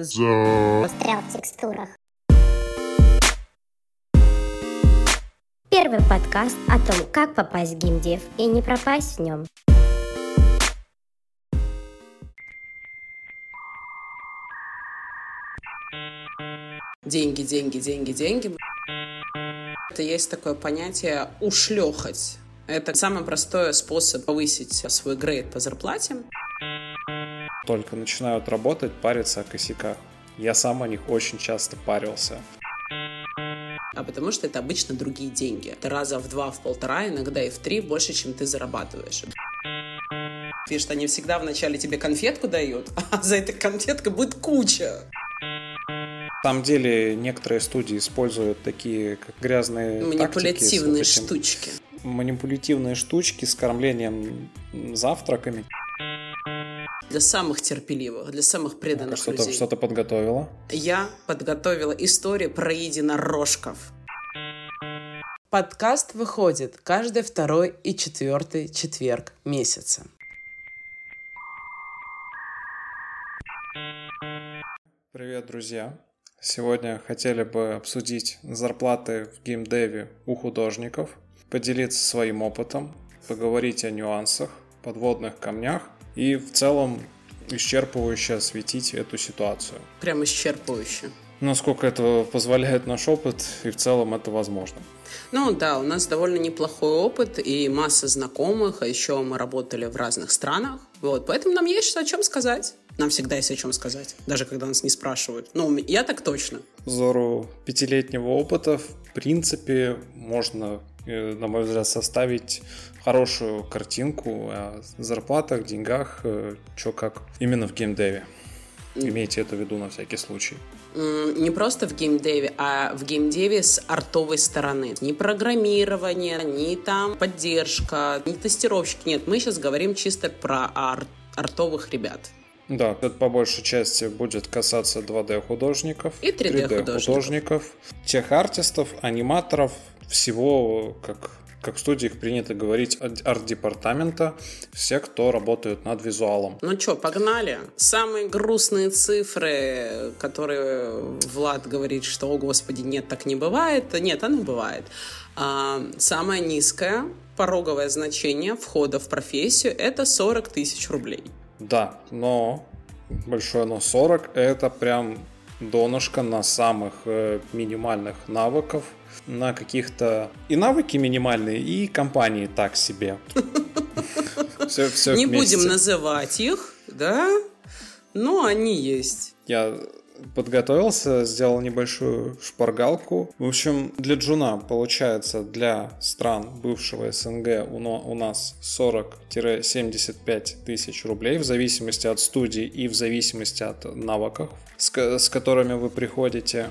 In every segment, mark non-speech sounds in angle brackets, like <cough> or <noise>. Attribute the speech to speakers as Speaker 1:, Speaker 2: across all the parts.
Speaker 1: Застрял в текстурах. Первый подкаст о том, как попасть в геймдев и не пропасть в нем.
Speaker 2: Деньги, деньги, деньги, деньги. Это есть такое понятие ушлехать. Это самый простой способ повысить свой грейд по зарплате.
Speaker 3: Только начинают работать, париться о косяках. Я сам о них очень часто парился.
Speaker 2: А потому что это обычно другие деньги. Это раза в два, в полтора, иногда и в три больше, чем ты зарабатываешь. Видишь, они всегда вначале тебе конфетку дают, <laughs> а за этой конфеткой будет куча.
Speaker 3: На самом деле некоторые студии используют такие как грязные
Speaker 2: Манипулятивные
Speaker 3: тактики
Speaker 2: штучки.
Speaker 3: манипулятивные штучки с кормлением завтраками.
Speaker 2: Для самых терпеливых, для самых преданных
Speaker 3: Что-то
Speaker 2: людей.
Speaker 3: что подготовила.
Speaker 2: Я подготовила историю про единорожков. Подкаст выходит каждый второй и четвертый четверг месяца.
Speaker 3: Привет, друзья! Сегодня хотели бы обсудить зарплаты в геймдеве у художников, поделиться своим опытом, поговорить о нюансах, подводных камнях и в целом исчерпывающе осветить эту ситуацию.
Speaker 2: Прям исчерпывающе.
Speaker 3: Насколько это позволяет наш опыт, и в целом это возможно.
Speaker 2: Ну да, у нас довольно неплохой опыт и масса знакомых, а еще мы работали в разных странах. Вот, поэтому нам есть о чем сказать. Нам всегда есть о чем сказать, даже когда нас не спрашивают. Ну, я так точно.
Speaker 3: Взору пятилетнего опыта, в принципе, можно, на мой взгляд, составить хорошую картинку о зарплатах, деньгах, что как именно в геймдеве. Имейте это в виду на всякий случай.
Speaker 2: Не просто в геймдеве, а в геймдеве с артовой стороны. Ни программирование, ни там поддержка, ни тестировщики. Нет, мы сейчас говорим чисто про ар- артовых ребят.
Speaker 3: Да, это по большей части будет касаться 2D художников,
Speaker 2: И 3D
Speaker 3: художников, тех артистов, аниматоров, всего, как, как в студиях принято говорить, от арт-департамента, все, кто работают над визуалом.
Speaker 2: Ну что, погнали. Самые грустные цифры, которые Влад говорит, что, о господи, нет, так не бывает. Нет, оно бывает. А, самое низкое пороговое значение входа в профессию – это 40 тысяч рублей.
Speaker 3: Да, но большое но 40 это прям донышко на самых э, минимальных навыков, на каких-то и навыки минимальные, и компании так себе. <laughs> Все, все
Speaker 2: Не
Speaker 3: вместе.
Speaker 2: будем называть их, да, но они есть.
Speaker 3: Я подготовился, сделал небольшую шпаргалку. В общем, для джуна получается для стран бывшего СНГ у нас 40-75 тысяч рублей в зависимости от студии и в зависимости от навыков, с, ко- с которыми вы приходите.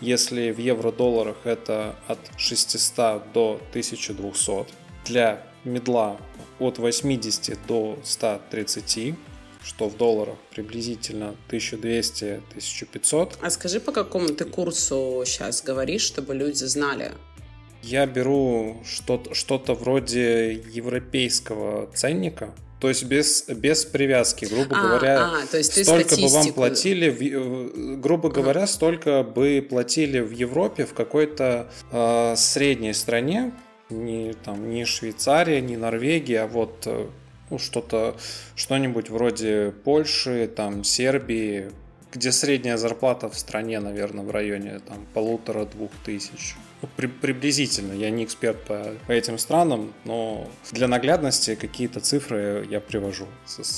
Speaker 3: Если в евро-долларах это от 600 до 1200. Для медла от 80 до 130 что в долларах приблизительно 1200-1500.
Speaker 2: А скажи, по какому ты курсу сейчас говоришь, чтобы люди знали?
Speaker 3: Я беру что-то, что-то вроде европейского ценника, то есть без, без привязки, грубо
Speaker 2: А,
Speaker 3: говоря,
Speaker 2: а, то есть
Speaker 3: столько бы вам платили, в, э, грубо говоря, столько бы платили в Европе в какой-то э, средней стране, не там не Швейцария, не Норвегия, а вот э, ну, что-то что-нибудь вроде Польши, там Сербии, где средняя зарплата в стране, наверное, в районе там полутора-двух тысяч. Ну, при- приблизительно, я не эксперт по, этим странам, но для наглядности какие-то цифры я привожу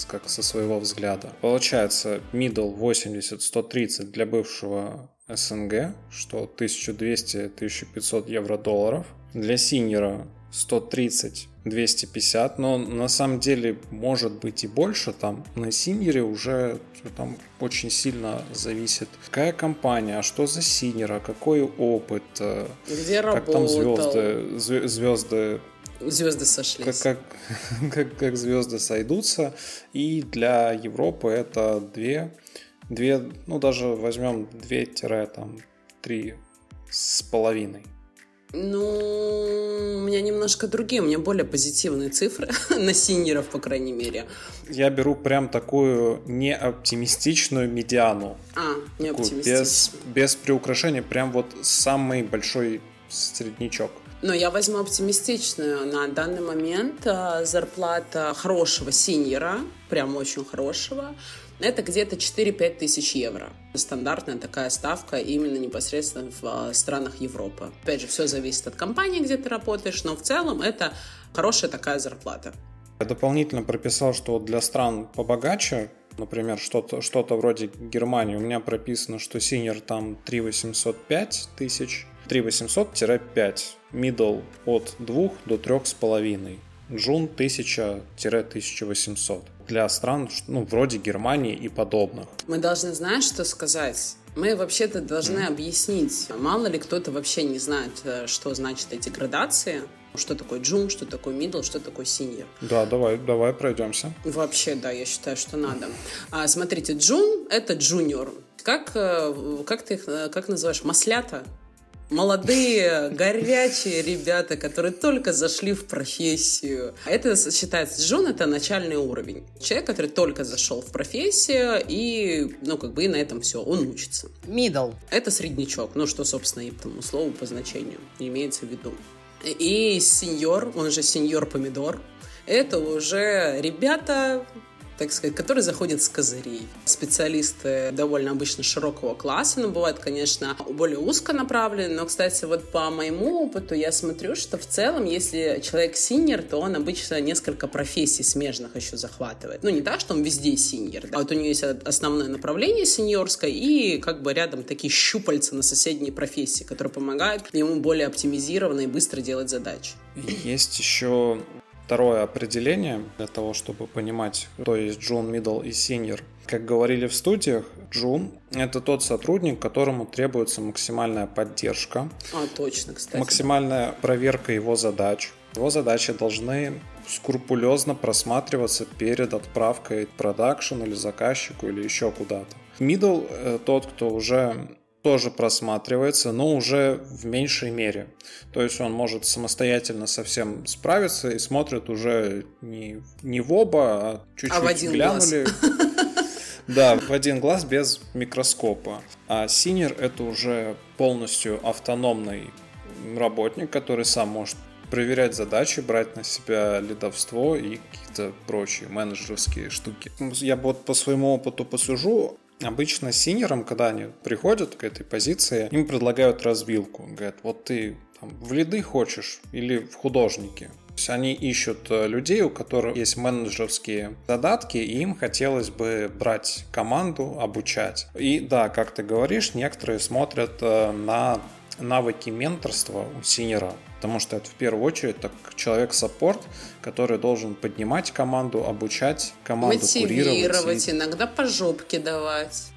Speaker 3: как со своего взгляда. Получается, middle 80-130 для бывшего СНГ, что 1200-1500 евро-долларов. Для синьора 130 250, но на самом деле может быть и больше там. На синьоре уже там очень сильно зависит, какая компания, а что за синьора, какой опыт, э,
Speaker 2: Где
Speaker 3: как там
Speaker 2: работал?
Speaker 3: звезды, зве- звезды
Speaker 2: Звезды
Speaker 3: как,
Speaker 2: сошлись.
Speaker 3: как, <laughs> как, как звезды сойдутся. И для Европы это две, две ну даже возьмем 2-3 с половиной.
Speaker 2: Ну, у меня немножко другие, у меня более позитивные цифры <laughs> на синеров, по крайней мере.
Speaker 3: Я беру прям такую неоптимистичную медиану.
Speaker 2: А, не
Speaker 3: Без, без приукрашения, прям вот самый большой среднячок.
Speaker 2: Но я возьму оптимистичную. На данный момент а, зарплата хорошего синьора, прям очень хорошего, это где-то 4-5 тысяч евро. Стандартная такая ставка именно непосредственно в а, странах Европы. Опять же, все зависит от компании, где ты работаешь, но в целом это хорошая такая зарплата.
Speaker 3: Я дополнительно прописал, что для стран побогаче, например, что-то что вроде Германии, у меня прописано, что синер там 3 805 тысяч, 3 800-5, middle от 2 до 3,5, джун 1000-1800 для стран, ну, вроде Германии и подобных.
Speaker 2: Мы должны знать, что сказать. Мы вообще-то должны mm. объяснить. Мало ли кто-то вообще не знает, э, что значит эти градации. Что такое джун, что такое middle, что такое senior.
Speaker 3: Да, давай, давай пройдемся.
Speaker 2: Вообще, да, я считаю, что надо. А, смотрите, джун — это джуниор. Как, э, как ты их э, как называешь? Маслята? Молодые, горячие ребята, которые только зашли в профессию. Это считается, джун это начальный уровень. Человек, который только зашел в профессию и, ну, как бы и на этом все, он учится.
Speaker 4: Middle.
Speaker 2: Это среднячок, ну, что, собственно, и тому слову по значению имеется в виду. И senior, он же сеньор-помидор, это уже ребята, так сказать, который заходит с козырей. Специалисты довольно обычно широкого класса, но бывает, конечно, более узконаправленные. Но, кстати, вот по моему опыту я смотрю, что в целом, если человек senior, то он обычно несколько профессий смежных еще захватывает. Ну, не так, что он везде senior. Да? Вот у него есть основное направление сеньорское и как бы рядом такие щупальца на соседние профессии, которые помогают ему более оптимизированно и быстро делать задачи.
Speaker 3: Есть еще второе определение для того, чтобы понимать, кто есть джун, middle и senior. Как говорили в студиях, джун – это тот сотрудник, которому требуется максимальная поддержка.
Speaker 2: А, точно, кстати.
Speaker 3: Максимальная проверка его задач. Его задачи должны скрупулезно просматриваться перед отправкой продакшн или заказчику или еще куда-то. Middle э, – тот, кто уже тоже просматривается, но уже в меньшей мере. То есть он может самостоятельно совсем справиться и смотрит уже не, не в оба, а чуть-чуть а в один глянули. Глаз. <laughs> Да, в один глаз без микроскопа. А синер это уже полностью автономный работник, который сам может проверять задачи, брать на себя лидовство и какие-то прочие менеджерские штуки. Я вот по своему опыту посужу, Обычно синерам, когда они приходят к этой позиции, им предлагают развилку. Говорят, вот ты там, в лиды хочешь или в художники. То есть они ищут э, людей, у которых есть менеджерские задатки, и им хотелось бы брать команду, обучать. И да, как ты говоришь, некоторые смотрят э, на навыки менторства у синера. Потому что это в первую очередь так человек-саппорт, который должен поднимать команду, обучать команду,
Speaker 2: Мотивировать,
Speaker 3: курировать.
Speaker 2: иногда по жопке давать.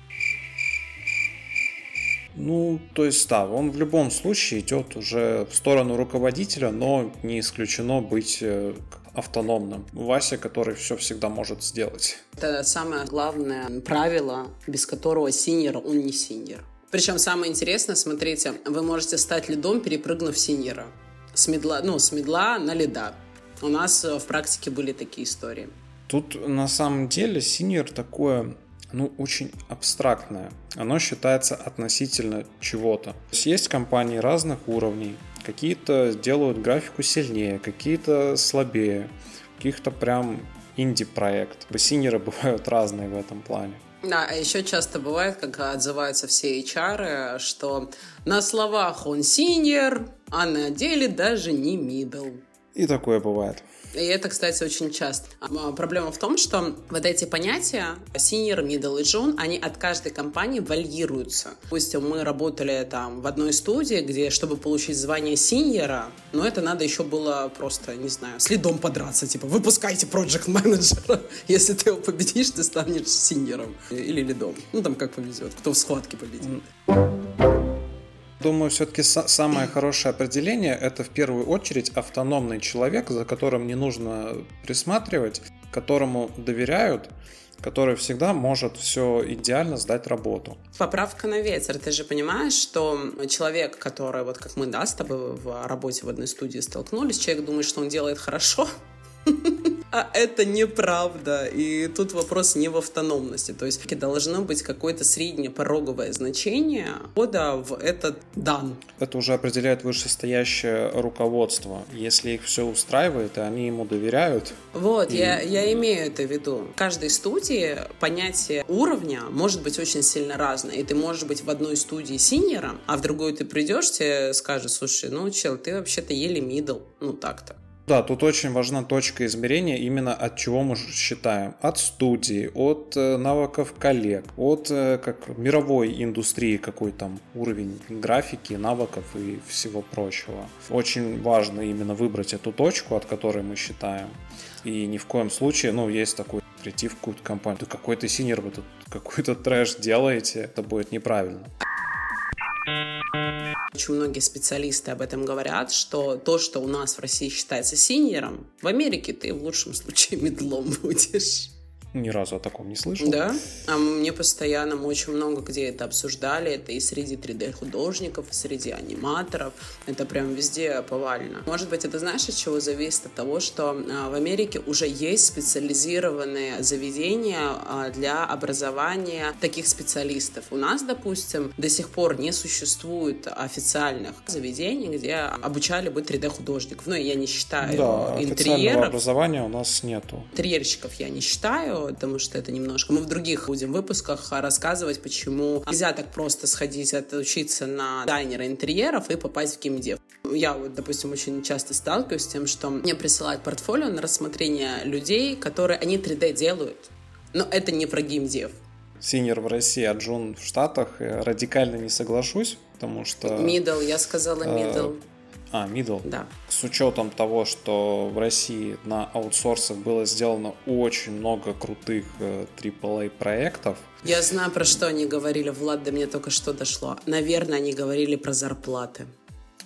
Speaker 3: Ну, то есть, да, он в любом случае идет уже в сторону руководителя, но не исключено быть э, автономным. Вася, который все всегда может сделать.
Speaker 2: Это самое главное правило, без которого синьор, он не синьор. Причем самое интересное, смотрите, вы можете стать лидом, перепрыгнув синьора с медла, ну, с медла на леда. У нас э, в практике были такие истории.
Speaker 3: Тут на самом деле синьор такое ну, очень абстрактное. Оно считается относительно чего-то. То есть, есть компании разных уровней. Какие-то делают графику сильнее, какие-то слабее, каких-то прям инди-проект. Синеры <laughs> бывают разные в этом плане.
Speaker 2: Да, а еще часто бывает, как отзываются все HR, что на словах он синьор, а на деле даже не middle.
Speaker 3: И такое бывает.
Speaker 2: И это, кстати, очень часто. А, проблема в том, что вот эти понятия senior, middle и junior, они от каждой компании вальируются. Допустим, мы работали там в одной студии, где, чтобы получить звание синьора, но это надо еще было просто, не знаю, следом подраться, типа, выпускайте проект менеджера <laughs> Если ты его победишь, ты станешь синьором или лидом. Ну, там как повезет, кто в схватке победит.
Speaker 3: Думаю, все-таки самое хорошее определение – это в первую очередь автономный человек, за которым не нужно присматривать, которому доверяют, который всегда может все идеально сдать работу.
Speaker 2: Поправка на ветер. Ты же понимаешь, что человек, который, вот как мы, да, с тобой в работе в одной студии столкнулись, человек думает, что он делает хорошо, а это неправда. И тут вопрос не в автономности. То есть должно быть какое-то среднее пороговое значение входа в этот дан.
Speaker 3: Это уже определяет вышестоящее руководство. Если их все устраивает, и они ему доверяют.
Speaker 2: Вот, и... я, я имею это в виду. В каждой студии понятие уровня может быть очень сильно разное. И ты можешь быть в одной студии синьором, а в другой ты придешь, тебе скажут, слушай, ну, чел, ты вообще-то еле мидл. Ну, так-то.
Speaker 3: Да, тут очень важна точка измерения именно от чего мы считаем. От студии, от э, навыков коллег, от э, как мировой индустрии, какой там уровень графики, навыков и всего прочего. Очень важно именно выбрать эту точку, от которой мы считаем. И ни в коем случае, ну, есть такой прийти в какую-то компанию, ты какой-то senior, вы тут <laughs> какой-то трэш делаете, это будет неправильно.
Speaker 2: Очень многие специалисты об этом говорят, что то, что у нас в России считается senior ом, в Америке ты в лучшем случае middle ом <laughs> будешь.
Speaker 3: Ни разу о таком не слышал.
Speaker 2: Да? А мне постоянно, мы очень много где это обсуждали. Это и среди 3D-художников, и среди аниматоров. Это прям везде повально. Может быть, это знаешь, от чего зависит? От того, что а, в Америке уже есть специализированные заведения а, для образования таких специалистов. У нас, допустим, до сих пор не существует официальных заведений, где обучали быть 3D-художников. Ну, я не считаю
Speaker 3: да, интерьеров. образования у нас нету.
Speaker 2: Интерьерщиков я не считаю, потому что это немножко... Мы в других будем выпусках рассказывать, почему нельзя так просто сходить, отучиться на дайнера интерьеров и попасть в геймдев. Я вот, допустим, очень часто сталкиваюсь с тем, что мне присылают портфолио на рассмотрение людей, которые они 3D делают, но это не про геймдев.
Speaker 3: Senior в России, а Джун в Штатах. Радикально не соглашусь, потому что...
Speaker 2: Middle, я сказала middle.
Speaker 3: А, middle.
Speaker 2: Да.
Speaker 3: С учетом того, что в России на аутсорсах было сделано очень много крутых AAA э, проектов.
Speaker 2: Я знаю, про что они говорили. Влад, до меня только что дошло. Наверное, они говорили про зарплаты.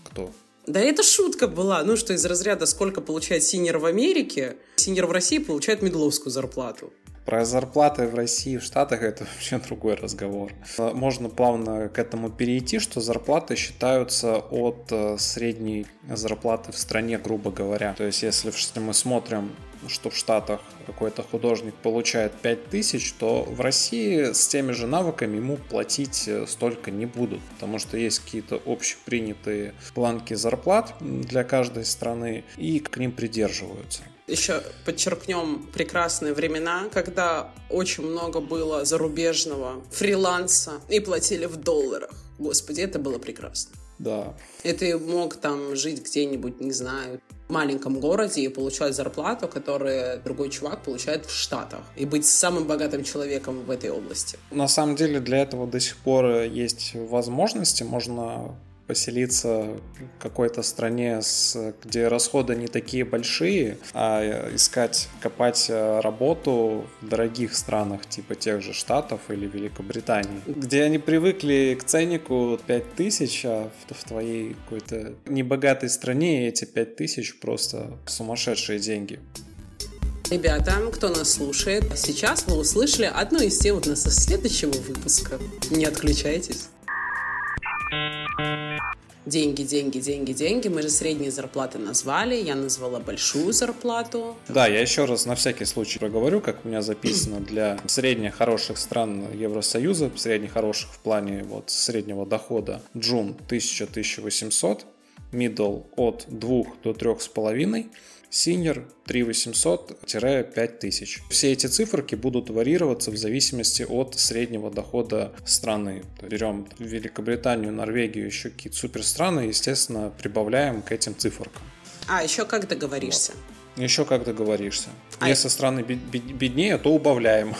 Speaker 3: Кто?
Speaker 2: Да это шутка была. Ну, что из разряда сколько получает senior в Америке, senior в России получает middle овскую зарплату.
Speaker 3: Про зарплаты в России и в Штатах это <laughs> вообще другой разговор. Можно плавно к этому перейти, что зарплаты считаются от э, средней зарплаты в стране, грубо говоря. То есть, если мы смотрим что в Штатах какой-то художник получает 5000, то в России с теми же навыками ему платить э, столько не будут, потому что есть какие-то общепринятые планки зарплат для каждой страны, и к ним придерживаются
Speaker 2: еще подчеркнем прекрасные времена, когда очень много было зарубежного фриланса и платили в долларах. Господи, это было прекрасно.
Speaker 3: Да.
Speaker 2: И ты мог там жить где-нибудь, не знаю, в маленьком городе и получать зарплату, которую другой чувак получает в Штатах. И быть самым богатым человеком в этой области.
Speaker 3: На самом деле для этого до сих пор есть возможности. Можно поселиться в какой-то стране, с, где расходы не такие большие, а искать, копать э, работу в дорогих странах, типа тех же Штатов или Великобритании, где они привыкли к ценнику 5000, а в, в твоей какой-то небогатой стране эти 5000 просто сумасшедшие деньги.
Speaker 2: Ребята, кто нас слушает, сейчас вы услышали одну из тем у нас со следующего выпуска. Не отключайтесь. Деньги, деньги, деньги, деньги. Мы же средние зарплаты назвали. Я назвала большую зарплату.
Speaker 3: Да, я еще раз на всякий случай проговорю, как у меня записано для средних хороших стран Евросоюза, средних хороших в плане вот среднего дохода. Джун 1000-1800, middle от 2 до 3,5, Senior 3800-5000. Все эти циферки будут варьироваться в зависимости от среднего дохода страны. Берем Великобританию, Норвегию, еще какие-то суперстраны, естественно, прибавляем к этим циферкам.
Speaker 2: А, еще как договоришься?
Speaker 3: Вот. Еще как договоришься. А Если страны беднее, то убавляем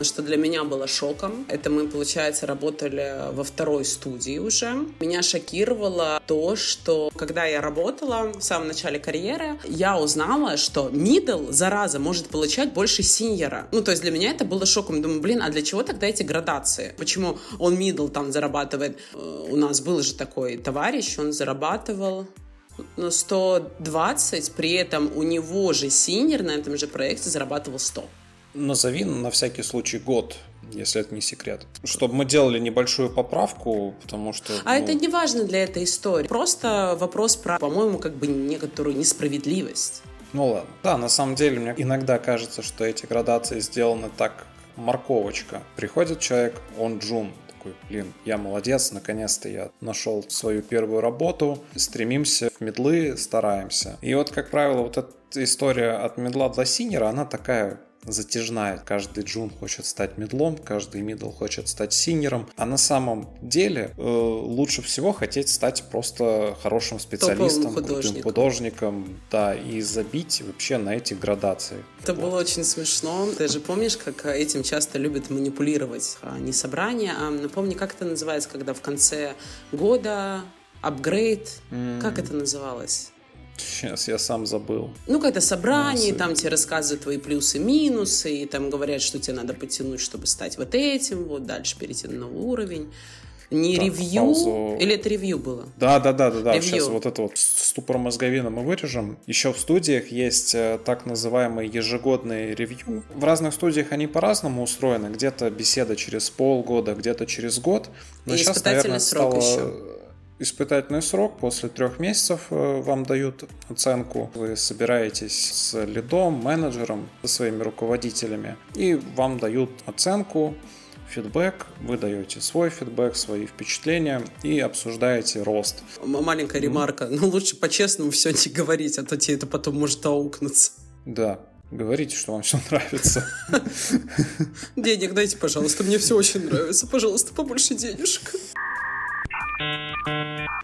Speaker 2: что для меня было шоком. Это мы, получается, работали во второй студии уже. Меня шокировало то, что когда я работала в самом начале карьеры, я узнала, что middle, зараза, может получать больше синьора. Ну, то есть для меня это было шоком. Думаю, блин, а для чего тогда эти градации? Почему он middle там зарабатывает? Э, у нас был же такой товарищ, он зарабатывал но 120, при этом у него же senior на этом же проекте зарабатывал 100.
Speaker 3: Назови на всякий случай год, если это не секрет. Чтобы мы делали небольшую поправку, потому что...
Speaker 2: А
Speaker 3: ну,
Speaker 2: это не важно для этой истории. Просто вопрос про, по-моему, как бы некоторую несправедливость.
Speaker 3: Ну ладно. Да, на самом деле мне иногда кажется, что эти градации сделаны так, морковочка. Приходит человек, он джун, такой, блин, я молодец, наконец-то я нашел свою первую работу, стремимся в middle ы, стараемся. И вот, как правило, вот эта история от middle а до senior а, она такая затяжная. Каждый джун хочет стать middle ом, каждый middle хочет стать senior ом. А на самом деле э, лучше всего хотеть стать просто хорошим специалистом, крутым художником, да, и забить вообще на эти градации.
Speaker 2: Это вот. было очень смешно. Ты же помнишь, как этим часто любят манипулировать? А не собрание, а напомни, как это называется, когда в конце года апгрейд, mm. как это называлось?
Speaker 3: Сейчас я сам забыл.
Speaker 2: Ну, какое-то собрание, там тебе рассказывают твои плюсы, минусы, и там говорят, что тебе надо потянуть, чтобы стать вот этим, вот дальше перейти на новый уровень. Не так, ревью? Паузу. Или это ревью было?
Speaker 3: Да, да, да, да, да. Сейчас вот это вот ступор мозговина мы вырежем. Еще в студиях есть э, так называемые ежегодные ревью. В разных студиях они по-разному устроены. Где-то беседа через полгода, где-то через год.
Speaker 2: Но и сейчас, наверное, срок стало... еще
Speaker 3: испытательный срок. После трех месяцев э, вам дают оценку. Вы собираетесь с лидом, менеджером, со своими руководителями, и вам дают оценку, фидбэк, вы даете свой фидбэк, свои впечатления и обсуждаете рост.
Speaker 2: Маленькая ремарка, ну лучше по-честному все не говорить, а то тебе это потом может аукнуться.
Speaker 3: Да, Говорите, что вам все нравится. <laughs>
Speaker 2: Денег дайте, пожалуйста. Мне все очень нравится. Пожалуйста, побольше денежек.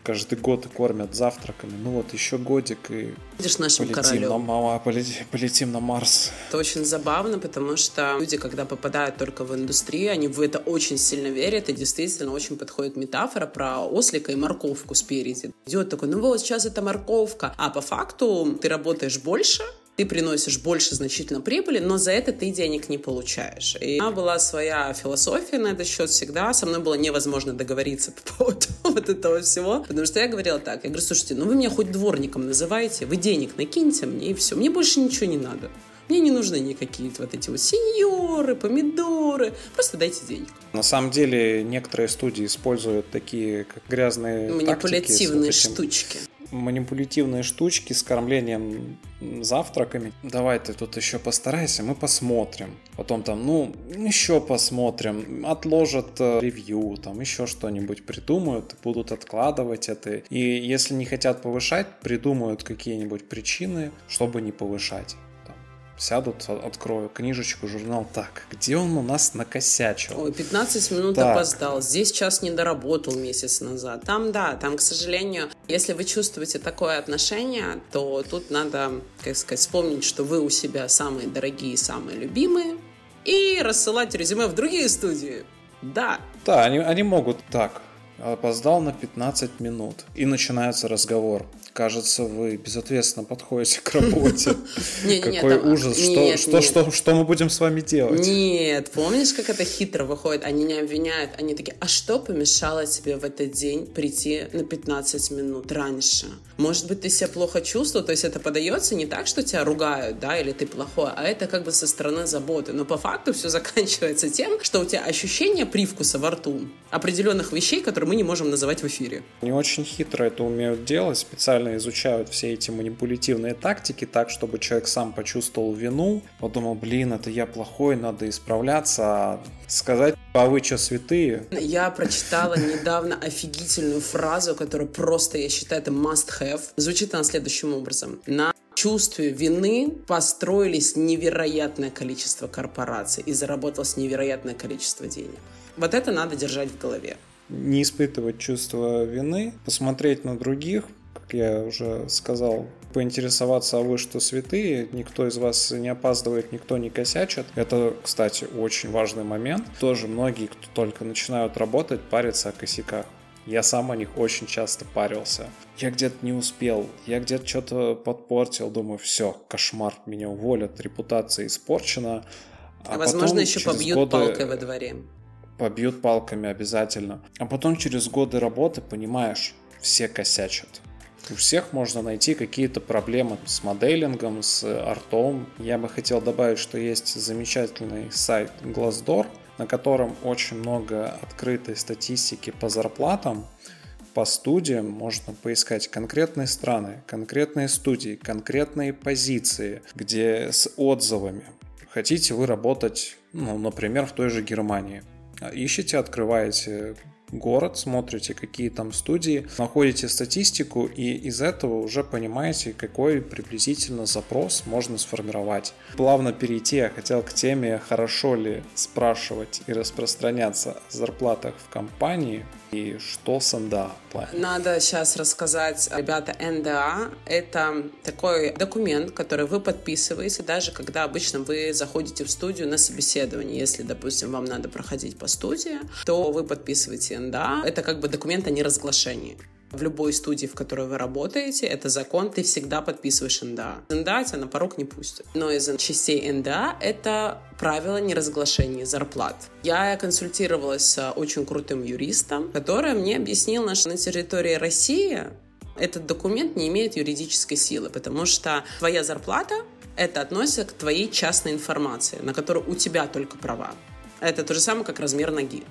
Speaker 3: Каждый год кормят завтраками. Ну вот еще годик и
Speaker 2: Будешь нашим
Speaker 3: полетим
Speaker 2: королем.
Speaker 3: На, полетим, полетим на Марс.
Speaker 2: Это очень забавно, потому что люди, когда попадают только в индустрию, они в это очень сильно верят, и действительно очень подходит метафора про ослика и морковку спереди. Идет такой, ну вот сейчас это морковка, а по факту ты работаешь больше, ты приносишь больше значительно прибыли, но за это ты денег не получаешь. И у меня была своя философия на этот счет всегда. Со мной было невозможно договориться по <laughs> поводу вот этого всего. Потому что я говорила так. Я говорю, слушайте, ну вы меня хоть дворником называете, вы денег накиньте мне, и все. Мне больше ничего не надо. Мне не нужны никакие вот эти вот сеньоры, помидоры. Просто дайте денег.
Speaker 3: На самом деле некоторые студии используют такие как грязные
Speaker 2: манипулятивные
Speaker 3: тактики
Speaker 2: штучки
Speaker 3: манипулятивные штучки с кормлением завтраками. Давай ты тут еще постарайся, мы посмотрим. Потом там, ну, еще посмотрим. Отложат э, ревью, там еще что-нибудь придумают, будут откладывать это. И если не хотят повышать, придумают какие-нибудь причины, чтобы не повышать сядут, открою книжечку, журнал. Так, где он у нас накосячил?
Speaker 2: Ой, 15 минут так. опоздал. Здесь час не доработал месяц назад. Там, да, там, к сожалению, если вы чувствуете такое отношение, то тут надо, как сказать, вспомнить, что вы у себя самые дорогие, самые любимые, и рассылать резюме в другие студии. Да.
Speaker 3: Да, они, они могут так. Опоздал на 15 минут. И начинается разговор кажется, вы безответственно подходите к работе. <laughs> Какой ужас. Что, мы будем с вами делать?
Speaker 2: Нет, помнишь, как это хитро выходит? Они не обвиняют. Они такие, а что помешало тебе в этот день прийти на 15 минут раньше? Может быть, ты себя плохо чувствовал? То есть это подается не так, что тебя ругают, да, или ты плохой, а это как бы со стороны заботы. Но по факту все заканчивается тем, что у тебя ощущение привкуса во рту определенных вещей, которые мы не можем называть в эфире.
Speaker 3: Они очень хитро это умеют делать, специально специально изучают все эти манипулятивные тактики так, чтобы человек сам почувствовал вину, подумал, блин, это я плохой, надо исправляться, а сказать, а вы что, святые?
Speaker 2: Я прочитала недавно офигительную фразу, которая просто, я считаю, это must have. Звучит она следующим образом. На чувстве вины построились невероятное количество корпораций и заработалось невероятное количество денег. Вот это надо держать в голове.
Speaker 3: Не испытывать чувство вины, посмотреть на других, как я уже сказал, поинтересоваться, а вы что святые, никто из вас не опаздывает, никто не косячит. Это, кстати, очень важный момент. Тоже многие, кто только начинают работать, парятся о косяках. Я сам о них очень часто парился. Я где-то не успел, я где-то что-то подпортил, думаю, все, кошмар, меня уволят, репутация испорчена.
Speaker 2: А, а возможно, еще побьют годы... палкой во дворе.
Speaker 3: Побьют палками обязательно. А потом через годы работы понимаешь, все косячат У всех можно найти какие-то проблемы с моделингом, с артом. Я бы хотел добавить, что есть замечательный сайт Glassdoor, на котором очень много открытой статистики по зарплатам, по студиям можно поискать конкретные страны, конкретные студии, конкретные позиции, где с отзывами. Хотите вы работать, ну, например, в той же Германии. Ищите, открываете город, смотрите, какие там студии, находите статистику и из этого уже понимаете, какой приблизительно запрос можно сформировать. Плавно перейти, я хотел к теме, хорошо ли спрашивать и распространяться о зарплатах в компании и что с НДА
Speaker 2: Надо сейчас рассказать, ребята, НДА — это такой документ, который вы подписываете, даже когда обычно вы заходите в студию на собеседование. Если, допустим, вам надо проходить по студии, то вы подписываете НДА. Это как бы документ о неразглашении в любой студии, в которой вы работаете, это закон, ты всегда подписываешь НДА. НДА тебя на порог не пустят. Но из частей НДА это правило неразглашения зарплат. Я консультировалась с очень крутым юристом, который мне объяснил, что на территории России этот документ не имеет юридической силы, потому что твоя зарплата это относится к твоей частной информации, на которую у тебя только права. Это то же самое, как размер ноги.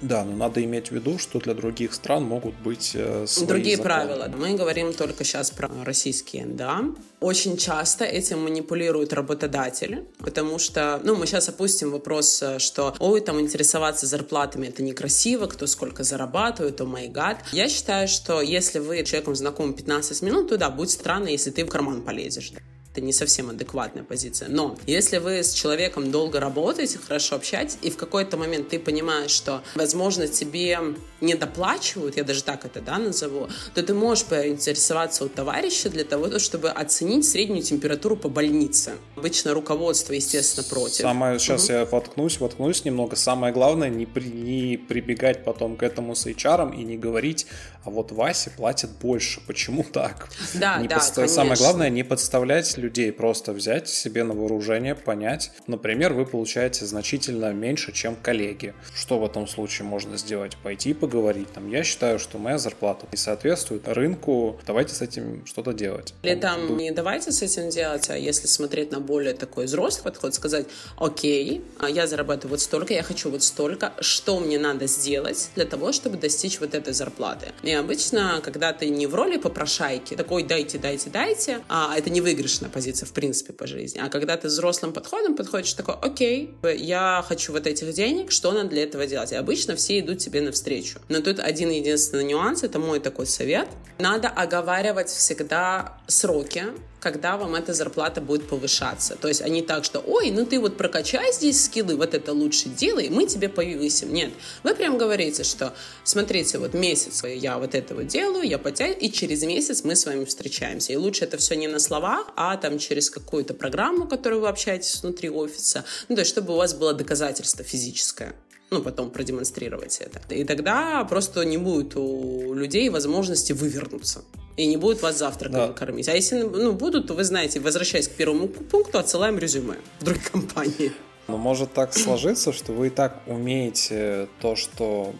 Speaker 3: Да, но надо иметь в виду, что для других стран могут быть э, свои
Speaker 2: Другие
Speaker 3: законы.
Speaker 2: правила. Мы говорим только сейчас про российские, да. Очень часто этим манипулируют работодатели, потому что, ну, мы сейчас опустим вопрос, э, что, ой, там интересоваться зарплатами это некрасиво, кто сколько зарабатывает, о май гад. Я считаю, что если вы человеком знакомы 15 минут, то да, будет странно, если ты в карман полезешь. Это не совсем адекватная позиция. Но если вы с человеком долго работаете, хорошо общаетесь, и в какой-то момент ты понимаешь, что, возможно, тебе не доплачивают, я даже так это да, назову, то ты можешь поинтересоваться у товарища для того, чтобы оценить среднюю температуру по больнице. Обычно руководство, естественно, против.
Speaker 3: Самое, сейчас угу. я воткнусь, воткнусь немного. Самое главное, не, при, не прибегать потом к этому с HR и не говорить, а вот Васе платят больше. Почему так?
Speaker 2: Да,
Speaker 3: не
Speaker 2: да,
Speaker 3: подстав... Самое главное, не подставлять людей, просто взять себе на вооружение, понять. Например, вы получаете значительно меньше, чем коллеги. Что в этом случае можно сделать? Пойти поговорить. Там, я считаю, что моя зарплата не соответствует рынку, давайте с этим что-то делать.
Speaker 2: Или там не давайте с этим делать, а если смотреть на более такой взрослый подход, сказать, окей, а я зарабатываю вот столько, я хочу вот столько, что мне надо сделать для того, чтобы достичь вот этой зарплаты. И обычно, когда ты не в роли попрошайки, такой дайте, дайте, дайте, а это не выигрышная позиция в принципе по жизни. А когда ты взрослым подходом подходишь, такой, окей, я хочу вот этих денег, что надо для этого делать? И обычно все идут тебе навстречу. Но тут один единственный нюанс, это мой такой совет. Надо оговаривать всегда сроки, когда вам эта зарплата будет повышаться. То есть они так, что, ой, ну ты вот прокачай здесь скиллы, вот это лучше делай, мы тебе повысим. Нет, вы прям говорите, что, смотрите, вот месяц я вот это вот делаю, я потяну, и через месяц мы с вами встречаемся. И лучше это все не на словах, а там через какую-то программу, которую вы общаетесь внутри офиса, ну, то есть чтобы у вас было доказательство физическое ну, потом продемонстрировать это. И тогда просто не будет у людей возможности вывернуться. И не будет вас завтраком да. кормить. А если ну, будут, то вы знаете, возвращаясь к первому пункту, отсылаем резюме в другой компании.
Speaker 3: Но может так сложиться, что вы и так умеете то, что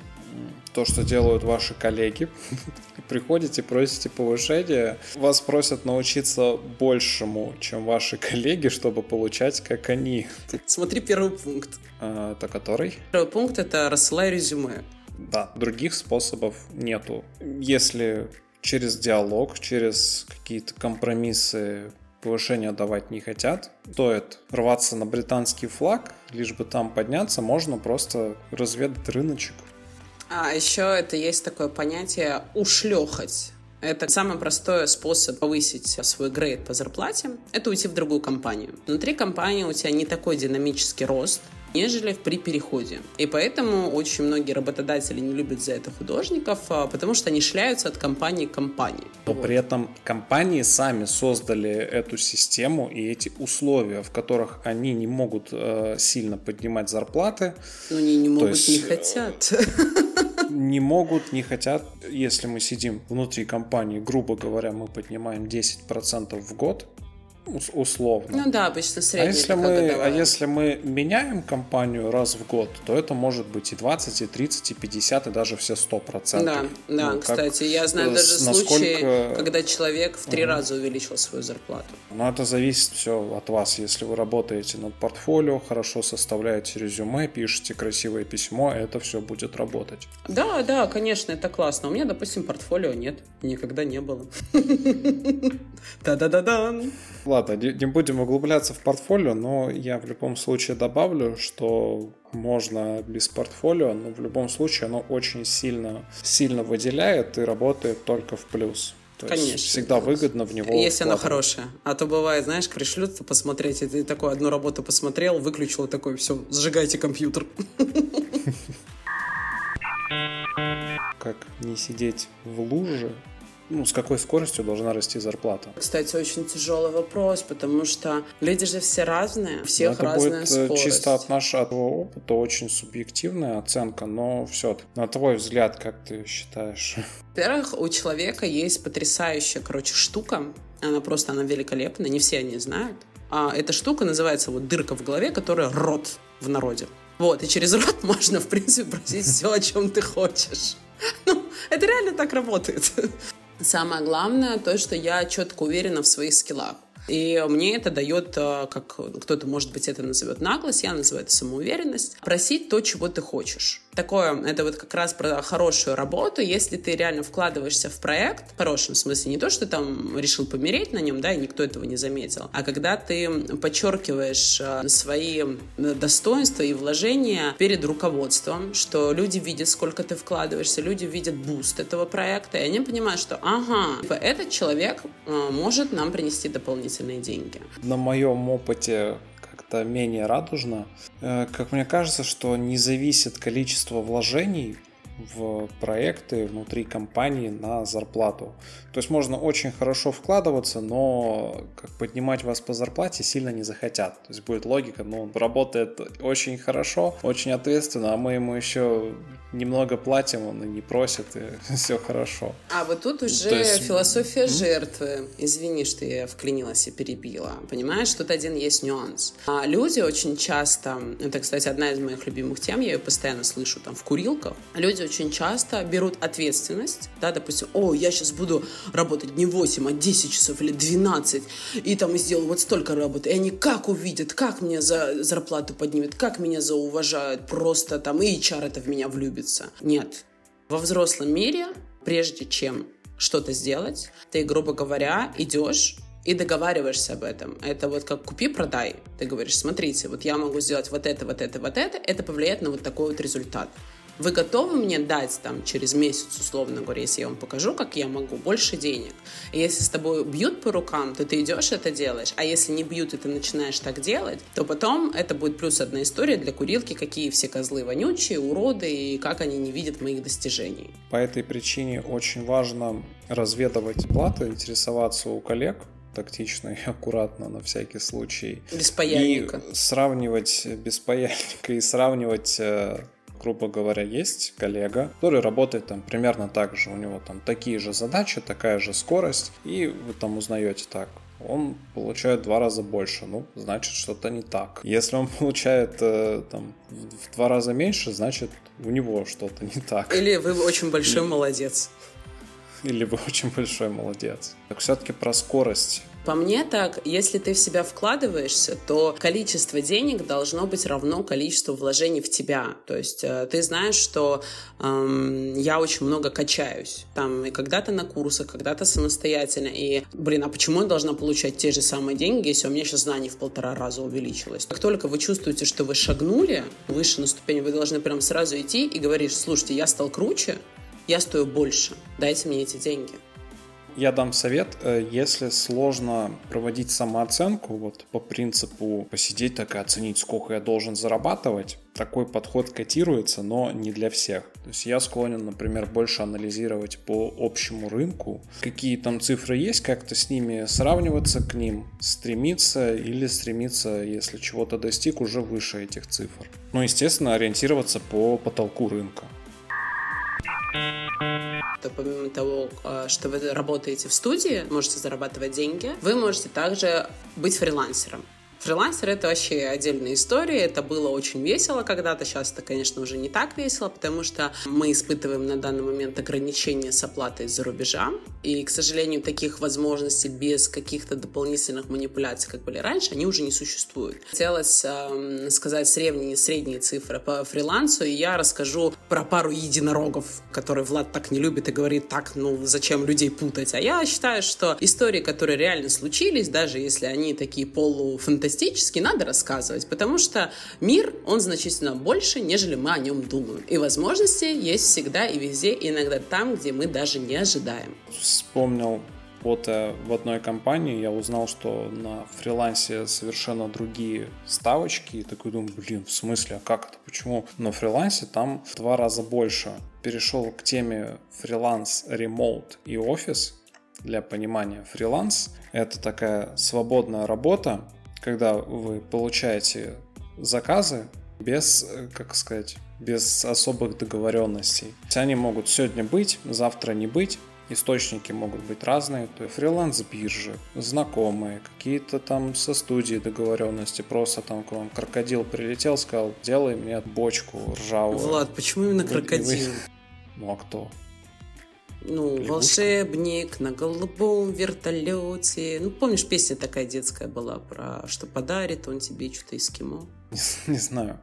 Speaker 3: то, что делают ваши коллеги, <laughs> приходите, просите повышения, вас просят научиться большему, чем ваши <laughs> коллеги, чтобы получать, как они.
Speaker 2: Смотри первый пункт.
Speaker 3: А, это который?
Speaker 2: Первый пункт — это рассылай резюме.
Speaker 3: Да, других способов нету. Если через диалог, через какие-то компромиссы повышения давать не хотят. Стоит рваться на британский флаг, лишь бы там подняться, можно просто разведать рыночек.
Speaker 2: А еще это есть такое понятие ушлехать. Это самый простой способ повысить свой грейд по зарплате. Это уйти в другую компанию. Внутри компании у тебя не такой динамический рост, нежели при переходе. И поэтому очень многие работодатели не любят за это художников, а, потому что они шляются от компании к компании.
Speaker 3: Но вот. при этом компании сами создали эту систему и эти условия, в которых они не могут э, сильно поднимать зарплаты.
Speaker 2: Но они не могут, есть, не хотят. <laughs>
Speaker 3: Не могут, не хотят. Если мы сидим внутри компании, грубо говоря, мы поднимаем 10% в год, условно.
Speaker 2: Ну да, обычно средняя.
Speaker 3: А если, мы, а если мы меняем компанию раз в год, то это может быть и 20, и 30, и 50, и даже все 100%.
Speaker 2: Да, да, ну, кстати, я знаю даже насколько... случаи, когда человек в три угу. раза увеличил свою зарплату.
Speaker 3: Но это зависит все от вас. Если вы работаете над портфолио, хорошо составляете резюме, пишете красивое письмо, это все будет работать.
Speaker 2: Да, да, конечно, это классно. У меня, допустим, портфолио нет, никогда не было. <laughs> Да-да-да-да.
Speaker 3: Ладно, не будем углубляться в портфолио, но я в любом случае добавлю, что можно без портфолио, но в любом случае оно очень сильно, сильно выделяет и работает только в плюс. То Конечно. Есть всегда выгодно в него.
Speaker 2: Если оно хорошее. А то бывает, знаешь, пришлют посмотреть, и ты такой одну работу посмотрел, выключил и такой, все, сжигайте компьютер. <laughs>
Speaker 3: Как не сидеть в луже ну, с какой скоростью должна расти зарплата?
Speaker 2: Кстати, очень тяжелый вопрос, потому что люди же все разные, у всех это разная будет э, скорость.
Speaker 3: чисто от нашего опыта очень субъективная оценка, но все на твой взгляд, как ты считаешь?
Speaker 2: Во-первых, у человека есть потрясающая, короче, штука, она просто, она великолепная, не все они знают. А эта штука называется вот дырка в голове, которая рот в народе. Вот, и через рот <laughs> можно, в принципе, просить все, о чем ты хочешь. Ну, это реально так работает. Самое главное то, что я четко уверена в своих скиллах. И мне это дает, э, как кто-то, может быть, это назовет наглость, я называю это самоуверенность, просить то, чего ты хочешь такое, это вот как раз про хорошую работу, если ты реально вкладываешься в проект, в хорошем смысле, не то, что там решил помереть на нем, да, и никто этого не заметил, а когда ты подчеркиваешь э, свои достоинства и вложения перед руководством, что люди видят, сколько ты вкладываешься, люди видят boost этого проекта, и они понимают, что ага, типа, этот человек э, может нам принести дополнительные деньги.
Speaker 3: На моем опыте как-то менее радужно. Э, как мне кажется, что не зависит количество вложений в проекты внутри компании на зарплату. То есть можно очень хорошо вкладываться, но как поднимать вас по зарплате сильно не захотят. То есть будет логика, ну, он работает очень хорошо, очень ответственно, а мы ему еще немного платим, он и не просит, и <laughs> все хорошо.
Speaker 2: А вот тут уже есть... философия mm-hmm. жертвы. Извини, что я вклинилась и перебила. Понимаешь, тут один есть нюанс. А люди очень часто, это, кстати, одна из моих любимых тем, я ее постоянно слышу там в курилках, люди очень часто берут ответственность, да, допустим, о, я сейчас буду работать не 8, а 10 часов или 12, и там сделаю вот столько работы, и они как увидят, как меня за зарплату поднимет, как меня зауважают, просто там и HR это в меня влюбит влюбиться. Нет. Во взрослом мире, прежде чем что-то сделать, ты, грубо говоря, идешь и договариваешься об этом. Это вот как купи-продай. Ты говоришь, смотрите, вот я могу сделать вот это, вот это, вот это, это повлияет на вот такой вот результат. Вы готовы мне дать там через месяц, условно говоря, если я вам покажу, как я могу, больше денег? И если с тобой бьют по рукам, то ты идешь это делаешь, а если не бьют, и ты начинаешь так делать, то потом это будет плюс одна история для курилки, какие все козлы вонючие, уроды, и как они не видят моих достижений.
Speaker 3: По этой причине очень важно разведывать платы, интересоваться у коллег, тактично и аккуратно на всякий случай.
Speaker 2: Без паяльника.
Speaker 3: И сравнивать без паяльника и сравнивать э, грубо говоря, есть коллега, который работает там примерно так же, у него там такие же задачи, такая же скорость, и вы там узнаете так, он получает в два раза больше, ну, значит, что-то не так. Если он <laughs> получает э, там в два раза меньше, значит, у него что-то не так.
Speaker 2: Или вы очень большой молодец.
Speaker 3: Или вы очень большой молодец. Так все-таки про скорость.
Speaker 2: По мне так, если ты в себя вкладываешься, то количество денег должно быть равно количеству вложений в тебя. То есть э, ты знаешь, что эм, я очень много качаюсь. Там и когда-то на курсах, когда-то самостоятельно. И, блин, а почему я должна получать те же самые деньги, если у меня сейчас знаний в полтора раза увеличилось? Как только вы чувствуете, что вы шагнули выше на ступень, вы должны прям сразу идти и говорить, слушайте, я стал круче, я стою больше, дайте мне эти деньги
Speaker 3: я дам совет, э, если сложно проводить самооценку, вот по принципу посидеть так и оценить, сколько я должен зарабатывать, такой подход котируется, но не для всех. То есть я склонен, например, больше анализировать по общему рынку, какие там цифры есть, как-то с ними сравниваться к ним, стремиться или стремиться, если чего-то достиг, уже выше этих цифр. Ну, естественно, ориентироваться по потолку рынка.
Speaker 2: То помимо того, э, что вы работаете в студии, можете зарабатывать деньги, вы можете также быть фрилансером. Фрилансер — это вообще отдельная история. Это было очень весело когда-то. Сейчас это, конечно, уже не так весело, потому что мы испытываем на данный момент ограничения с оплатой из-за рубежа. И, к сожалению, таких возможностей без каких-то дополнительных манипуляций, как были раньше, они уже не существуют. Хотелось э, сказать средние, средние цифры по фрилансу, и я расскажу про пару единорогов, которые Влад так не любит и говорит, так, ну, зачем людей путать. А я считаю, что истории, которые реально случились, даже если они такие полуфантастические, фантастически, надо рассказывать, потому что мир, он значительно больше, нежели мы о нем думаем. И возможности есть всегда и везде, иногда там, где мы даже не ожидаем.
Speaker 3: Вспомнил вот в одной компании я узнал, что на фрилансе совершенно другие ставочки. И такой думаю, блин, в смысле, а как это? Почему? На фрилансе там в два раза больше. Перешел к теме фриланс, ремоут и офис. Для понимания, фриланс — это такая свободная работа, когда вы получаете заказы без, как сказать, без особых договоренностей. Они могут сегодня быть, завтра не быть. Источники могут быть разные, то есть фриланс-биржи, знакомые, какие-то там со студии договоренности, просто там к вам крокодил прилетел, сказал, делай мне бочку ржавую.
Speaker 2: Влад, почему именно крокодил?
Speaker 3: Ну а кто?
Speaker 2: Ну, Лягушка. волшебник на голубом вертолете. Ну, помнишь, песня такая детская была про что подарит он тебе что-то эскимо?
Speaker 3: Не, не знаю.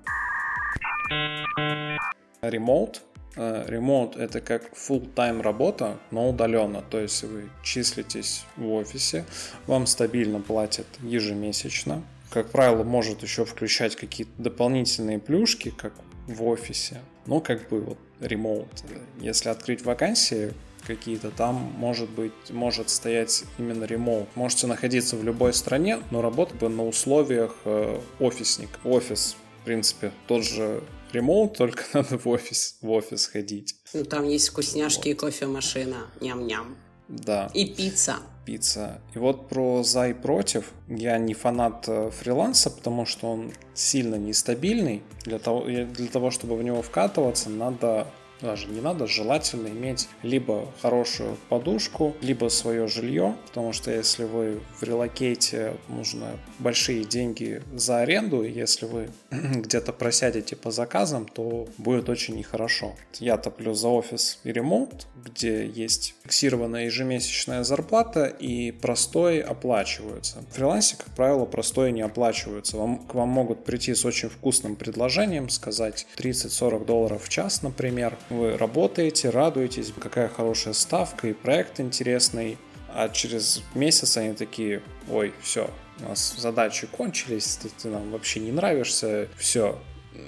Speaker 3: Ремоут. Ремоут это как full-time работа, но удаленно. То есть вы числитесь в офисе, вам стабильно платят ежемесячно. Как правило, может еще включать какие-то дополнительные плюшки, как в офисе. Но как бы вот ремоут. Если открыть вакансии, какие-то, там может быть, может стоять именно ремоут. Можете находиться в любой стране, но работать бы на условиях э, офисник. Офис, в принципе, тот же ремоут, <laughs> только надо в офис, в офис ходить.
Speaker 2: Ну, там есть вкусняшки вот. и кофемашина. Ням-ням.
Speaker 3: Да.
Speaker 2: И пицца.
Speaker 3: Пицца. И вот про за и против. Я не фанат э, фриланса, потому что он сильно нестабильный. Для того, для того чтобы в него вкатываться, надо даже не надо, желательно иметь либо хорошую подушку, либо свое жилье, потому что если вы в релокейте, нужно большие деньги за аренду, если вы <clears throat> где-то просядете по заказам, то будет очень нехорошо. Я топлю за офис и ремонт, где есть фиксированная ежемесячная зарплата и простой оплачиваются. В фрилансе, как правило, простой не оплачиваются. Вам, к вам могут прийти с очень вкусным предложением, сказать 30-40 долларов в час, например, вы работаете, радуетесь, какая хорошая ставка и проект интересный, а через месяц они такие, ой, все, у нас задачи кончились, ты, ты нам вообще не нравишься, все.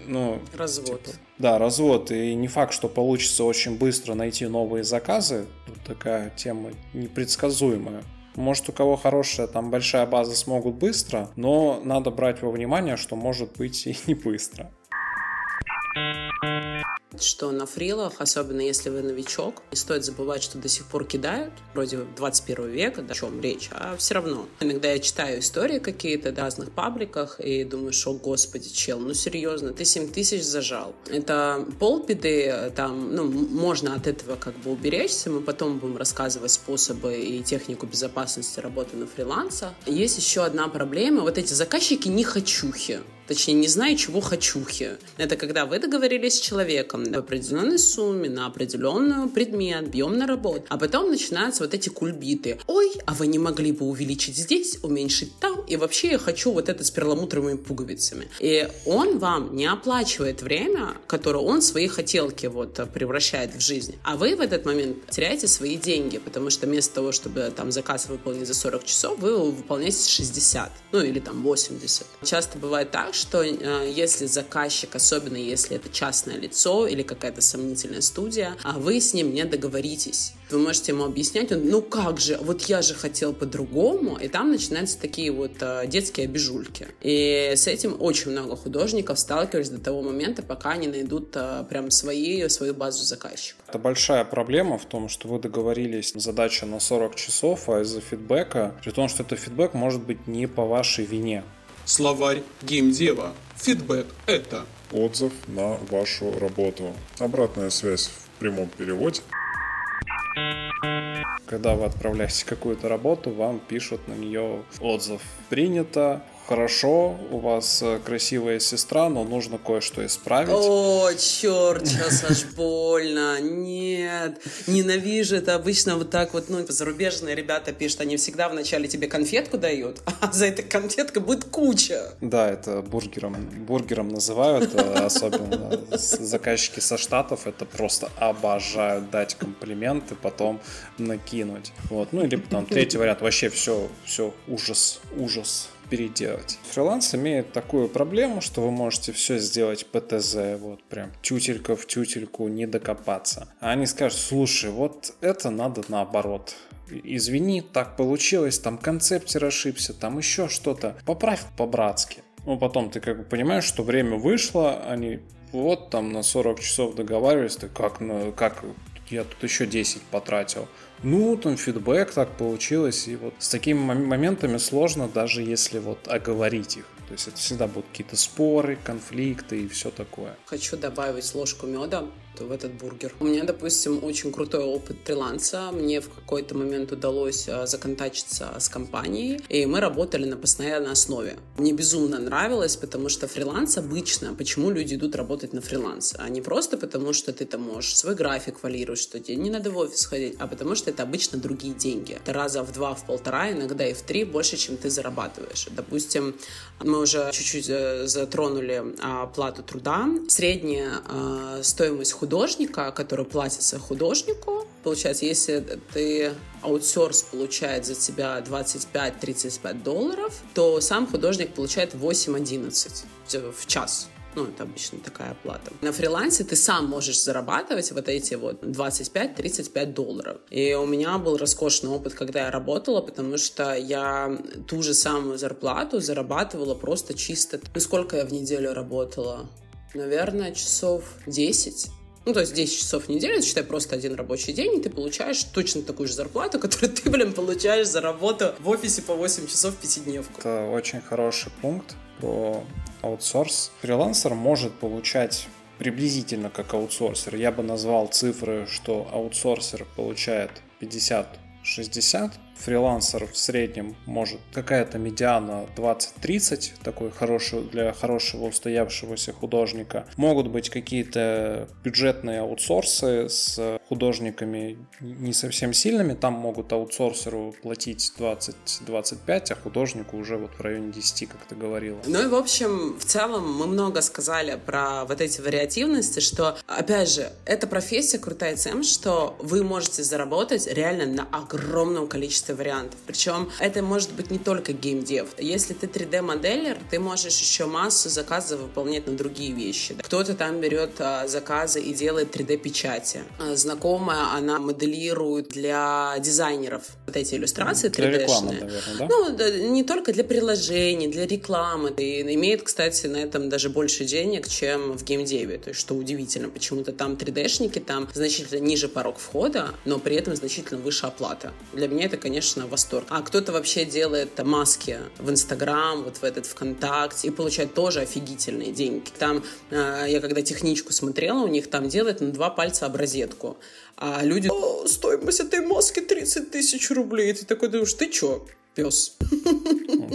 Speaker 3: Ну,
Speaker 2: развод. Типа,
Speaker 3: да, развод. И не факт, что получится очень быстро найти новые заказы. Тут такая тема непредсказуемая. Может, у кого хорошая там большая база смогут быстро, но надо брать во внимание, что может быть и не быстро
Speaker 2: что на фрилах, особенно если вы новичок, не стоит забывать, что до сих пор кидают, вроде 21 века, да, о чем речь, а все равно. Иногда я читаю истории какие-то в разных пабликах и думаю, что, господи, чел, ну серьезно, ты 7 тысяч зажал. Это полбеды, там, ну, можно от этого как бы уберечься, мы потом будем рассказывать способы и технику безопасности работы на фриланса. Есть еще одна проблема, вот эти заказчики не хочухи точнее, не знаю, чего хочухи. Это когда вы договорились с человеком в определенной сумме, на определенный предмет, бьем на работу, а потом начинаются вот эти кульбиты. Ой, а вы не могли бы увеличить здесь, уменьшить там, и вообще я хочу вот это с перламутровыми пуговицами. И он вам не оплачивает время, которое он свои хотелки вот превращает в жизнь. А вы в этот момент теряете свои деньги, потому что вместо того, чтобы там заказ выполнить за 40 часов, вы его выполняете 60, ну или там 80. Часто бывает так, что э, если заказчик, особенно если это частное лицо или какая-то сомнительная студия, а вы с ним не договоритесь, вы можете ему объяснять, он, ну как же, вот я же хотел по-другому, и там начинаются такие вот э, детские обижульки. И с этим очень много художников сталкивались до того момента, пока они найдут э, прям свои, свою базу заказчика.
Speaker 3: Это большая проблема в том, что вы договорились задача на 40 часов, а из-за фидбэка, при том, что этот фидбэк может быть не по вашей вине.
Speaker 4: Словарь геймдева. Фидбэк – это
Speaker 5: отзыв на вашу работу. Обратная связь
Speaker 3: в прямом переводе. Когда вы отправляете какую-то работу, вам пишут на нее отзыв. Принято, хорошо, у вас э, красивая сестра, но нужно кое-что исправить.
Speaker 2: О, черт, сейчас аж больно. Нет, ненавижу это обычно вот так вот, ну, зарубежные ребята пишут, они всегда вначале тебе конфетку дают, <laughs> а за этой конфеткой будет куча.
Speaker 3: Да, это бургером, бургером называют, э, особенно заказчики со Штатов, это просто обожают дать комплименты, потом накинуть. Вот, ну или потом третий вариант, вообще все, все, ужас, ужас переделать. Фриланс имеет такую проблему, что вы можете все сделать ПТЗ, вот прям тютелька в тютельку, не докопаться. А они скажут, слушай, вот это надо наоборот. Извини, так получилось, там концептер ошибся, там еще что-то. Поправь по-братски. Ну, потом ты как бы понимаешь, что время вышло, они вот там на 40 часов договаривались, ты как, ну, как я тут еще 10 потратил. Ну, там фидбэк так получилось, и вот с такими моментами сложно, даже если вот оговорить их. То есть это всегда будут какие-то споры, конфликты и все такое.
Speaker 2: Хочу добавить ложку меда в этот бургер. У меня, допустим, очень крутой опыт фриланса. Мне в какой-то момент удалось а, законтачиться с компанией, и мы работали на постоянной основе. Мне безумно нравилось, потому что фриланс обычно, почему люди идут работать на фриланс? А не просто потому, что ты там можешь свой график валировать, что тебе не надо в офис ходить, а потому что это обычно другие деньги. Это раза в два, в полтора, иногда и в три больше, чем ты зарабатываешь. Допустим, мы уже чуть-чуть э, затронули оплату труда. Средняя э, стоимость художника, который платится художнику, получается, если ты аутсорс получает за тебя 25-35 долларов, то сам художник получает 8-11 в час. Ну, это обычно такая оплата. На фрилансе ты сам можешь зарабатывать вот эти вот 25-35 долларов. И у меня был роскошный опыт, когда я работала, потому что я ту же самую зарплату зарабатывала просто чисто... Ну, сколько я в неделю работала? Наверное, часов 10 ну, то есть 10 часов в неделю, считай просто один рабочий день, и ты получаешь точно такую же зарплату, <laughs> которую ты, блин, получаешь за работу в офисе по 8 часов пятидневку.
Speaker 3: Это очень хороший пункт про аутсорс. Фрилансер может получать приблизительно как аутсорсер. Я бы назвал цифры, что аутсорсер получает 50-60, фрилансер в среднем может какая-то медиана 20-30, такой хороший для хорошего устоявшегося художника. Могут быть какие-то бюджетные аутсорсы с художниками не совсем сильными, там могут аутсорсеру платить 20-25, а художнику уже вот в районе 10, как ты говорила.
Speaker 2: Ну и в общем, в целом мы много сказали про вот эти вариативности, что, опять же, эта профессия крутая тем, что вы можете заработать реально на огромном количестве количество вариантов. Причем это может быть не только геймдев. Если ты 3D-моделер, ты можешь еще массу заказов выполнять на другие вещи. Кто-то там берет а, заказы и делает 3D-печати. А, знакомая, она моделирует для дизайнеров вот эти иллюстрации 3D-шные. Для рекламы, наверное, да? Ну, не только для приложений, для рекламы. И имеет, кстати, на этом даже больше денег, чем в геймдеве. То есть, что удивительно, почему-то там 3D-шники, там значительно ниже порог входа, но при этом значительно выше оплата. Для меня это, конечно, конечно, восторг. А кто-то вообще делает маски в Инстаграм, вот в этот ВКонтакте, и получает тоже офигительные деньги. Там, э, я когда техничку смотрела, у них там делают на два пальца образетку. А люди, О, стоимость этой маски 30 тысяч рублей. И ты такой думаешь, ты чё? Пес.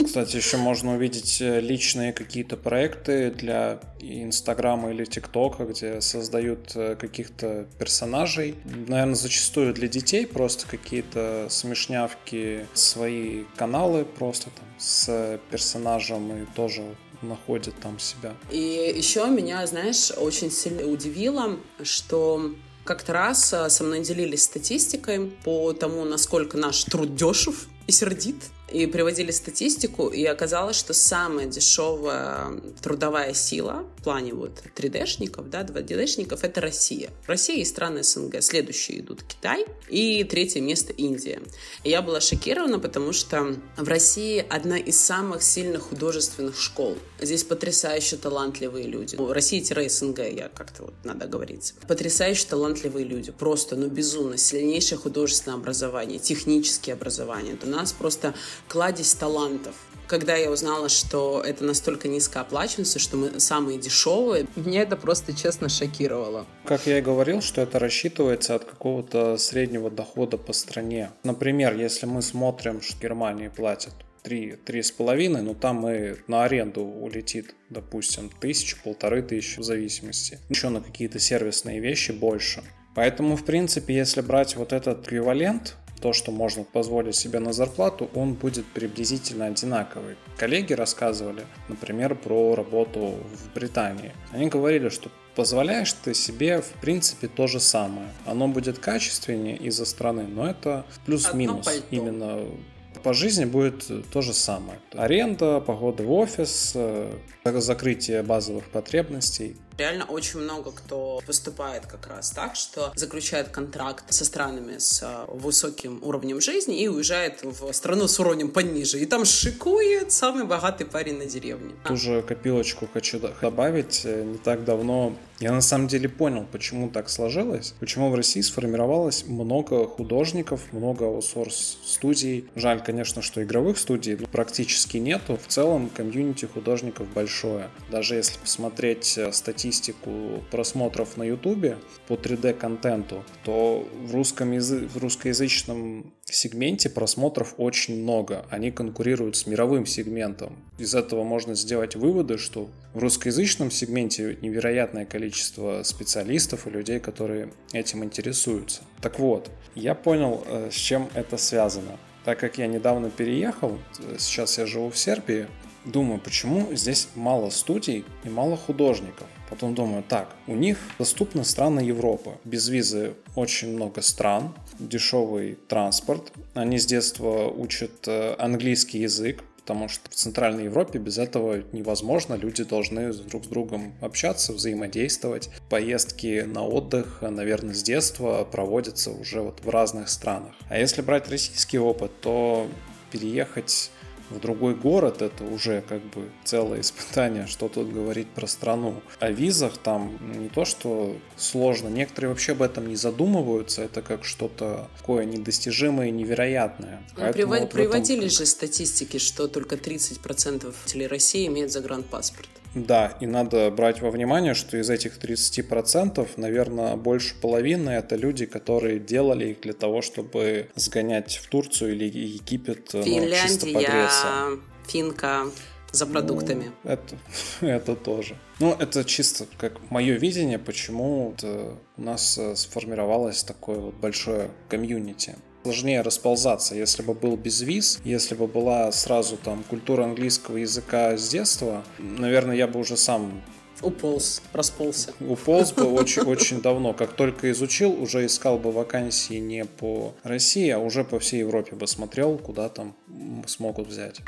Speaker 3: Кстати, еще можно увидеть э, личные какие-то проекты для Инстаграма или ТикТока, где создают э, каких-то персонажей. Наверное, зачастую для детей просто какие-то смешнявки, свои каналы просто там с персонажем и тоже находят там себя.
Speaker 2: И еще меня, знаешь, очень сильно удивило, что как-то раз э, со мной делились статистикой по тому, насколько наш труд дешев и сердит и приводили статистику, и оказалось, что самая дешевая трудовая сила в плане вот 3D-шников, да, 2D-шников, это Россия. Россия и страны СНГ. Следующие идут Китай и третье место Индия. И я была шокирована, потому что в России одна из самых сильных художественных школ. Здесь потрясающе талантливые люди. Ну, Россия-СНГ, я как-то вот надо говорить. Потрясающе талантливые люди. Просто, ну, безумно. Сильнейшее художественное образование, техническое образование. У нас просто кладезь талантов Когда я узнала, что это настолько низкооплачивается, что мы самые дешевые, меня это просто честно шокировало.
Speaker 3: Как я и говорил, что это рассчитывается от какого-то среднего дохода по стране. Например, если мы смотрим, что Германии платят три, три с половиной, но там и на аренду улетит, допустим, тысячу, полторы тысячи в зависимости. Еще на какие-то сервисные вещи больше. Поэтому, в принципе, если брать вот этот эквивалент, то, что можно позволить себе на зарплату, он будет приблизительно одинаковый. Коллеги рассказывали, например, про работу в Британии. Они говорили, что позволяешь ты себе, в принципе, то же самое. Оно будет качественнее из-за страны, но это плюс-минус именно по жизни будет то же самое. Аренда, погода в офис, э, закрытие базовых потребностей.
Speaker 2: Реально очень много кто выступает как раз так, что заключает контракт со странами с э, высоким уровнем жизни и уезжает в страну с уровнем пониже. И там шикует самый богатый парень на деревне.
Speaker 3: Ту же копилочку хочу добавить. Э, не так давно я на самом деле понял, почему так сложилось, почему в России сформировалось много художников, много аутсорс студий. Жаль, конечно, что игровых студий практически нету. В целом комьюнити художников большое. Даже если посмотреть э, статистику просмотров на Ютубе по 3D-контенту, то в, русском язы... в русскоязычном сегменте просмотров очень много. Они конкурируют с мировым сегментом. Из этого можно сделать выводы, что в русскоязычном сегменте невероятное количество специалистов и людей, которые этим интересуются. Так вот, я понял, э, с чем это связано. Так как я недавно переехал, э, сейчас я живу в Сербии, думаю, почему здесь мало студий и мало художников. Потом думаю, так, у них доступны страны Европы. Без визы очень много стран, дешевый транспорт. Они с детства учат э, английский язык, потому что в Центральной Европе без этого невозможно. Люди должны друг с другом общаться, взаимодействовать. Поездки на отдых, наверное, с детства проводятся уже вот в разных странах. А если брать российский опыт, то переехать в другой город, это уже как бы целое испытание, что тут говорить про страну. О визах там не то, что сложно, некоторые вообще об этом не задумываются, это как что-то такое недостижимое, невероятное.
Speaker 2: Ну, вот приводили этом... же статистики, что только 30% жителей России имеют загранпаспорт.
Speaker 3: Да, и надо брать во внимание, что из этих 30%, наверное, больше половины это люди, которые делали их для того, чтобы сгонять в Турцию или Египет
Speaker 2: Финляндия, ну, чисто погреться. Финка за продуктами.
Speaker 3: Ну, это, <laughs> это тоже. Ну, это чисто как мое видение, почему у нас э, сформировалось такое вот большое комьюнити сложнее расползаться. Если бы был без виз, если бы была сразу там культура английского языка с детства, наверное, я бы уже сам
Speaker 2: Уполз, расползся.
Speaker 3: Уполз бы <laughs> очень, очень давно. Как только изучил, уже искал бы вакансии не по России, а уже по всей Европе бы смотрел, куда там смогут взять.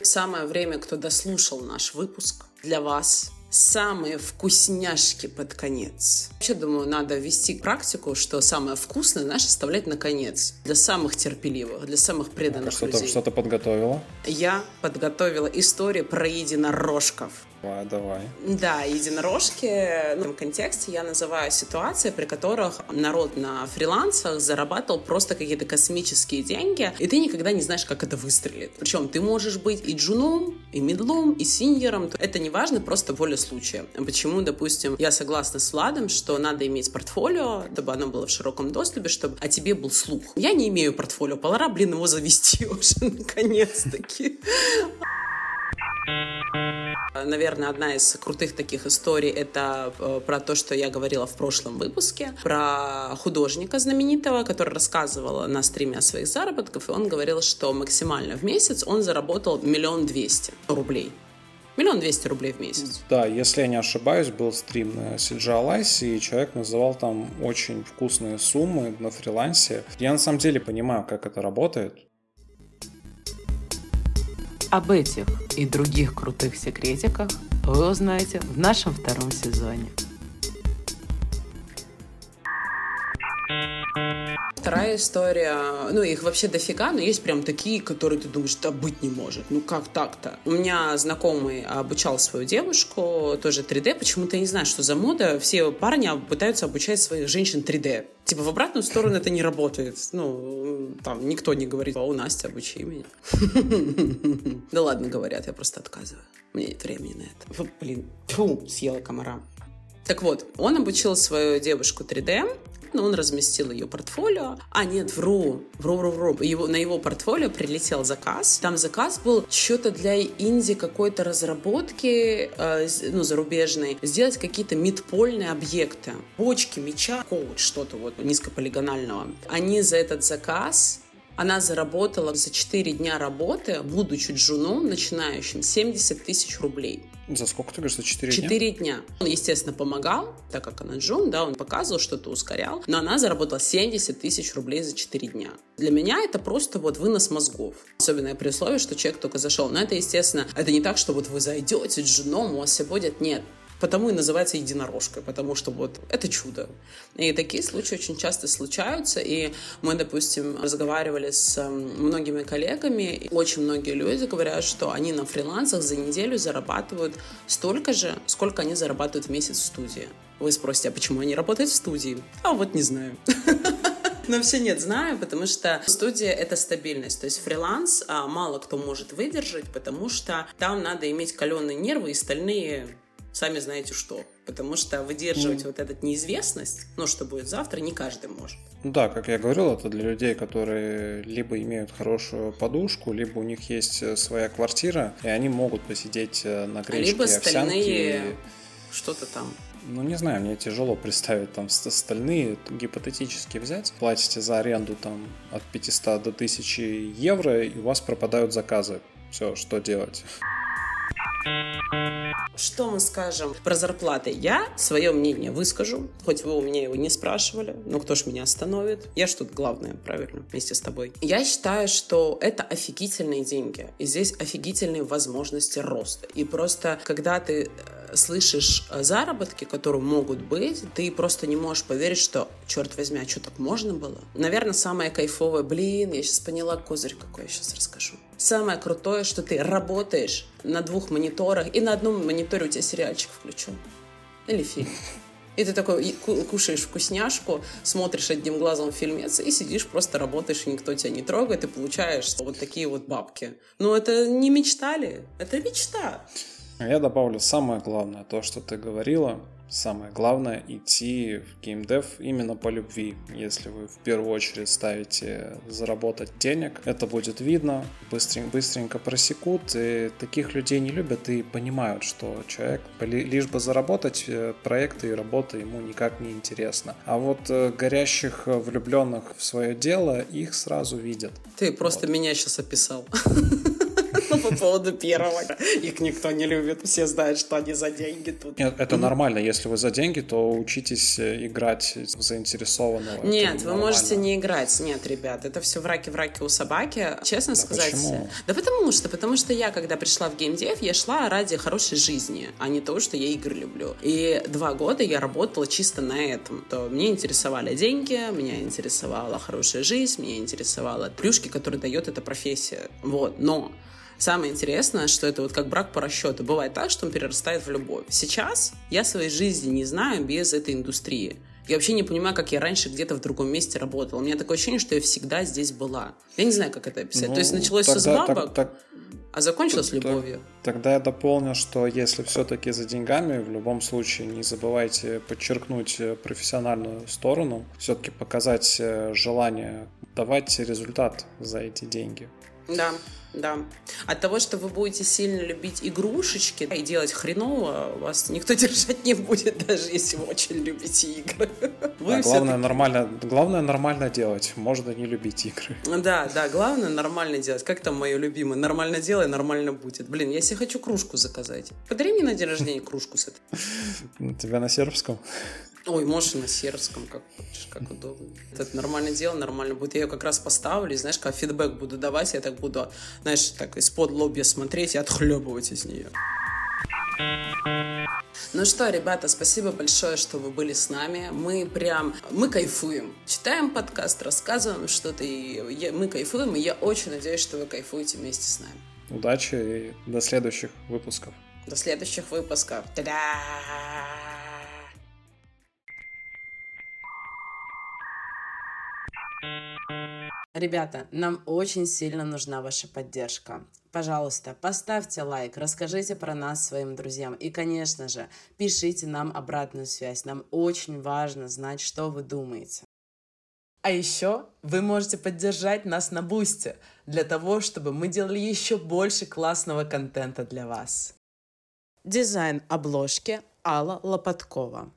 Speaker 2: Самое время, кто дослушал наш выпуск, для вас самые вкусняшки под конец. Вообще, думаю, надо ввести практику, что самое вкусное, знаешь, оставлять на конец. Для самых терпеливых, для самых преданных
Speaker 3: что
Speaker 2: людей.
Speaker 3: Что-то подготовила?
Speaker 2: Я подготовила историю про единорожков.
Speaker 3: Давай, давай.
Speaker 2: Да, единорожки. В этом контексте я называю ситуации, при которых народ на фрилансах зарабатывал просто какие-то космические деньги, и ты никогда не знаешь, как это выстрелит. Причем ты можешь быть и джуном, и медлом, и синьером. Это не важно, просто воля случая. Почему, допустим, я согласна с Владом, что надо иметь портфолио, чтобы оно было в широком доступе, чтобы о тебе был слух. Я не имею портфолио, пора, блин, его завести <laughs> уже наконец-таки. Наверное, одна из крутых таких историй — это э, про то, что я говорила в прошлом выпуске, про художника знаменитого, который рассказывал на стриме о своих заработках, и он говорил, что максимально в месяц он заработал миллион двести рублей. Миллион двести рублей в месяц.
Speaker 3: Да, если я не ошибаюсь, был стрим на CG и человек называл там очень вкусные суммы на фрилансе. Я на самом деле понимаю, как это работает.
Speaker 2: Об этих и других крутых секретиках вы узнаете в нашем втором сезоне. Вторая история, ну их вообще дофига, но есть прям такие, которые ты думаешь, да быть не может, ну как так-то? У меня знакомый обучал свою девушку, тоже 3D, почему-то я не знаю, что за мода, все парни пытаются обучать своих женщин 3D. Типа в обратную сторону это не работает. Ну, там никто не говорит, о, Настя, обучи меня. <laughs> Да ладно, говорят, я просто отказываю. Мне нет времени на это. Блин, съела комара. Так вот, он обучил свою девушку 3D, но он разместил ее портфолио. А, нет, вру, вру, вру, вру. Его, на его портфолио прилетел заказ. Там заказ был что-то для инди какой-то разработки, э, ну, зарубежной, сделать какие-то мидпольные объекты. Бочки, меча, коуч, что-то вот низкополигонального. Они за этот заказ она заработала за 4 дня работы, будучи джуном, начинающим, 70 тысяч рублей.
Speaker 3: За сколько ты говоришь? За 4
Speaker 2: дня? 4 дня. Он, естественно, помогал, так как она джун, да, он показывал, что-то ускорял, но она заработала 70 тысяч рублей за 4 дня. Для меня это просто вот вынос мозгов. Особенно при условии, что человек только зашел. Но это, естественно, это не так, что вот вы зайдете джуном, у вас все будет. Нет. Потому и называется единорожкой, потому что вот это чудо. И такие случаи очень часто случаются, и мы, допустим, разговаривали с многими коллегами, и очень многие люди говорят, что они на фрилансах за неделю зарабатывают столько же, сколько они зарабатывают в месяц в студии. Вы спросите, а почему они работают в студии? А вот не знаю. <laughs> Но все нет, знаю, потому что студия — это стабильность. То есть фриланс а, мало кто может выдержать, потому что там надо иметь каленые нервы и стальные сами знаете что. Потому что выдерживать mm. вот эту неизвестность, ну, что будет завтра, не каждый может.
Speaker 3: Ну да, как я говорил, это для людей, которые либо имеют хорошую подушку, либо у них есть э, своя квартира, и они могут посидеть э, на гречке,
Speaker 2: либо стальные что-то там.
Speaker 3: Ну, не знаю, мне тяжело представить там стальные гипотетически взять. Платите за аренду там от 500 до 1000 евро, и у вас пропадают заказы. Все, что делать?
Speaker 2: Что мы скажем про зарплаты? Я свое мнение выскажу, хоть вы у меня его не спрашивали, но кто ж меня остановит? Я ж тут главное, правильно, вместе с тобой. Я считаю, что это офигительные деньги, и здесь офигительные возможности роста. И просто, когда ты э, слышишь заработки, которые могут быть, ты просто не можешь поверить, что, черт возьми, а что так можно было? Наверное, самое кайфовое, блин, я сейчас поняла козырь какой, я сейчас расскажу. Самое крутое, что ты работаешь на двух мониторах, и на одном мониторе у тебя сериальчик включен. Или фильм. И ты такой кушаешь вкусняшку, смотришь одним глазом фильмец и сидишь, просто работаешь, и никто тебя не трогает, и получаешь вот такие вот бабки. Но это не мечтали, это мечта.
Speaker 3: Я добавлю самое главное, то, что ты говорила, Самое главное идти в геймдев именно по любви. Если вы в первую очередь ставите заработать денег, это будет видно, быстренько, быстренько просекут. И таких людей не любят и понимают, что человек лишь бы заработать э, проекты и работа ему никак не интересно. А вот э, горящих влюбленных в свое дело их сразу видят.
Speaker 2: Ты просто вот. меня сейчас описал. <laughs> <laughs> по поводу первого. Их никто не любит, все знают, что они за деньги тут.
Speaker 3: Нет, это нормально, если вы за деньги, то учитесь э, играть в заинтересованного.
Speaker 2: Нет, вы можете не играть, нет, ребят, это все враки-враки у собаки. Честно да сказать...
Speaker 3: Почему?
Speaker 2: Да потому что, потому что я, когда пришла в геймдев, я шла ради хорошей жизни, а не того, что я игры люблю. И два года я работала чисто на этом. То мне интересовали деньги, меня интересовала хорошая жизнь, меня интересовала плюшки, которые дает эта профессия. Вот, но Самое интересное, что это вот как брак по расчету. Бывает так, что он перерастает в любовь. Сейчас я своей жизни не знаю без этой индустрии. Я вообще не понимаю, как я раньше где-то в другом месте работала. У меня такое ощущение, что я всегда здесь была. Я не знаю, как это описать. Ну, То есть ну, началось тогда, все с бабок, так, так, а закончилось так, любовью.
Speaker 3: Тогда я дополню, что если все-таки за деньгами, в любом случае не забывайте подчеркнуть профессиональную сторону, все-таки показать э, желание давать результат за эти деньги.
Speaker 2: Да, да. От того, что вы будете сильно любить игрушечки и делать хреново, вас никто <laughs> держать не будет, даже если вы очень любите игры.
Speaker 3: Вы да, главное, нормально, главное нормально делать. Можно не любить игры.
Speaker 2: Да, да, главное нормально делать. Как там мое любимое? Нормально делай, нормально будет. Блин, я себе хочу кружку заказать. Подари мне на день рождения кружку с
Speaker 3: этой. <laughs> Тебя на сербском?
Speaker 2: Ой, можешь на сербском, как хочешь, как удобно. Это нормальное дело, нормально будет. Я ее как раз поставлю, и, знаешь, когда фидбэк буду давать, я так буду, знаешь, так из-под лобья смотреть и отхлебывать из нее. Ну что, ребята, спасибо большое, что вы были с нами. Мы прям, мы кайфуем. Читаем подкаст, рассказываем что-то, и мы кайфуем, и я очень надеюсь, что вы кайфуете вместе с нами.
Speaker 3: Удачи и до следующих выпусков.
Speaker 2: До следующих выпусков. Та-да! Ребята, нам очень сильно нужна ваша поддержка. Пожалуйста, поставьте лайк, расскажите про нас своим друзьям и, конечно же, пишите нам обратную связь. Нам очень важно знать, что вы думаете. А еще вы можете поддержать нас на Бусте для того, чтобы мы делали еще больше классного контента для вас. Дизайн обложки Алла Лопаткова.